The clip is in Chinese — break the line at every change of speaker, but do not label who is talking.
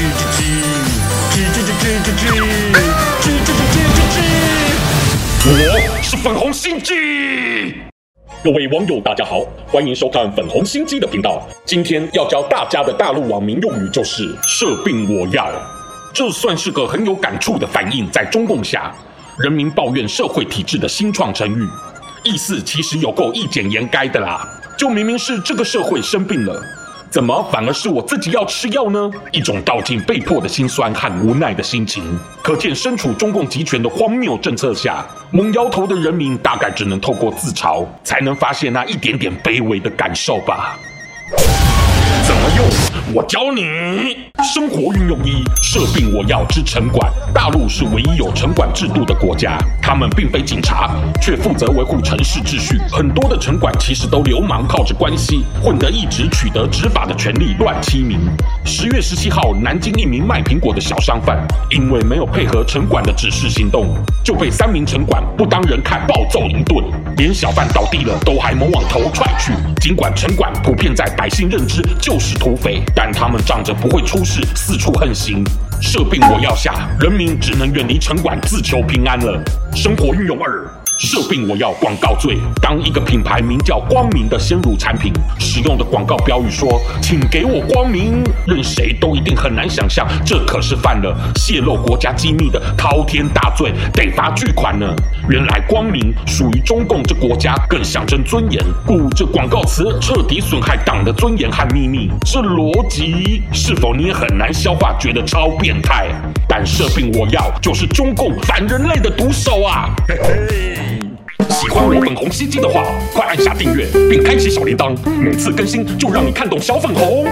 我是粉红心机。各位网友，大家好，欢迎收看粉红心机的频道。今天要教大家的大陆网民用语就是“社病我要”，这算是个很有感触的反应。在中共下，人民抱怨社会体制的新创成语，意思其实有够一简言赅的啦。就明明是这个社会生病了。怎么反而是我自己要吃药呢？一种道尽被迫的心酸和无奈的心情，可见身处中共集权的荒谬政策下，猛摇头的人民大概只能透过自嘲，才能发现那一点点卑微的感受吧。怎么用？我教你。生活运用一：设病我要之城管。大陆是唯一有城管制度的国家，他们并非警察，却负责维护城市秩序。很多的城管其实都流氓，靠着关系混得一直取得执法的权利，乱欺民。十月十七号，南京一名卖苹果的小商贩，因为没有配合城管的指示行动，就被三名城管不当人看，暴揍一顿，连小贩倒地了都还猛往头踹去。尽管城管普遍在百姓认知就是土匪，但他们仗着不会出事，四处横行。设病我要下，人民只能远离城管，自求平安了。生活运用二。社病我要广告罪。当一个品牌名叫光明的鲜乳产品，使用的广告标语说：“请给我光明。”任谁都一定很难想象，这可是犯了泄露国家机密的滔天大罪，得罚巨款呢。原来光明属于中共这国家，更象征尊严，故这广告词彻底损害党的尊严和秘密。这逻辑是否你也很难消化，觉得超变态？染色病我要就是中共反人类的毒手啊！嘿嘿。喜欢我粉红心机的话，快按下订阅并开启小铃铛，每次更新就让你看懂小粉红。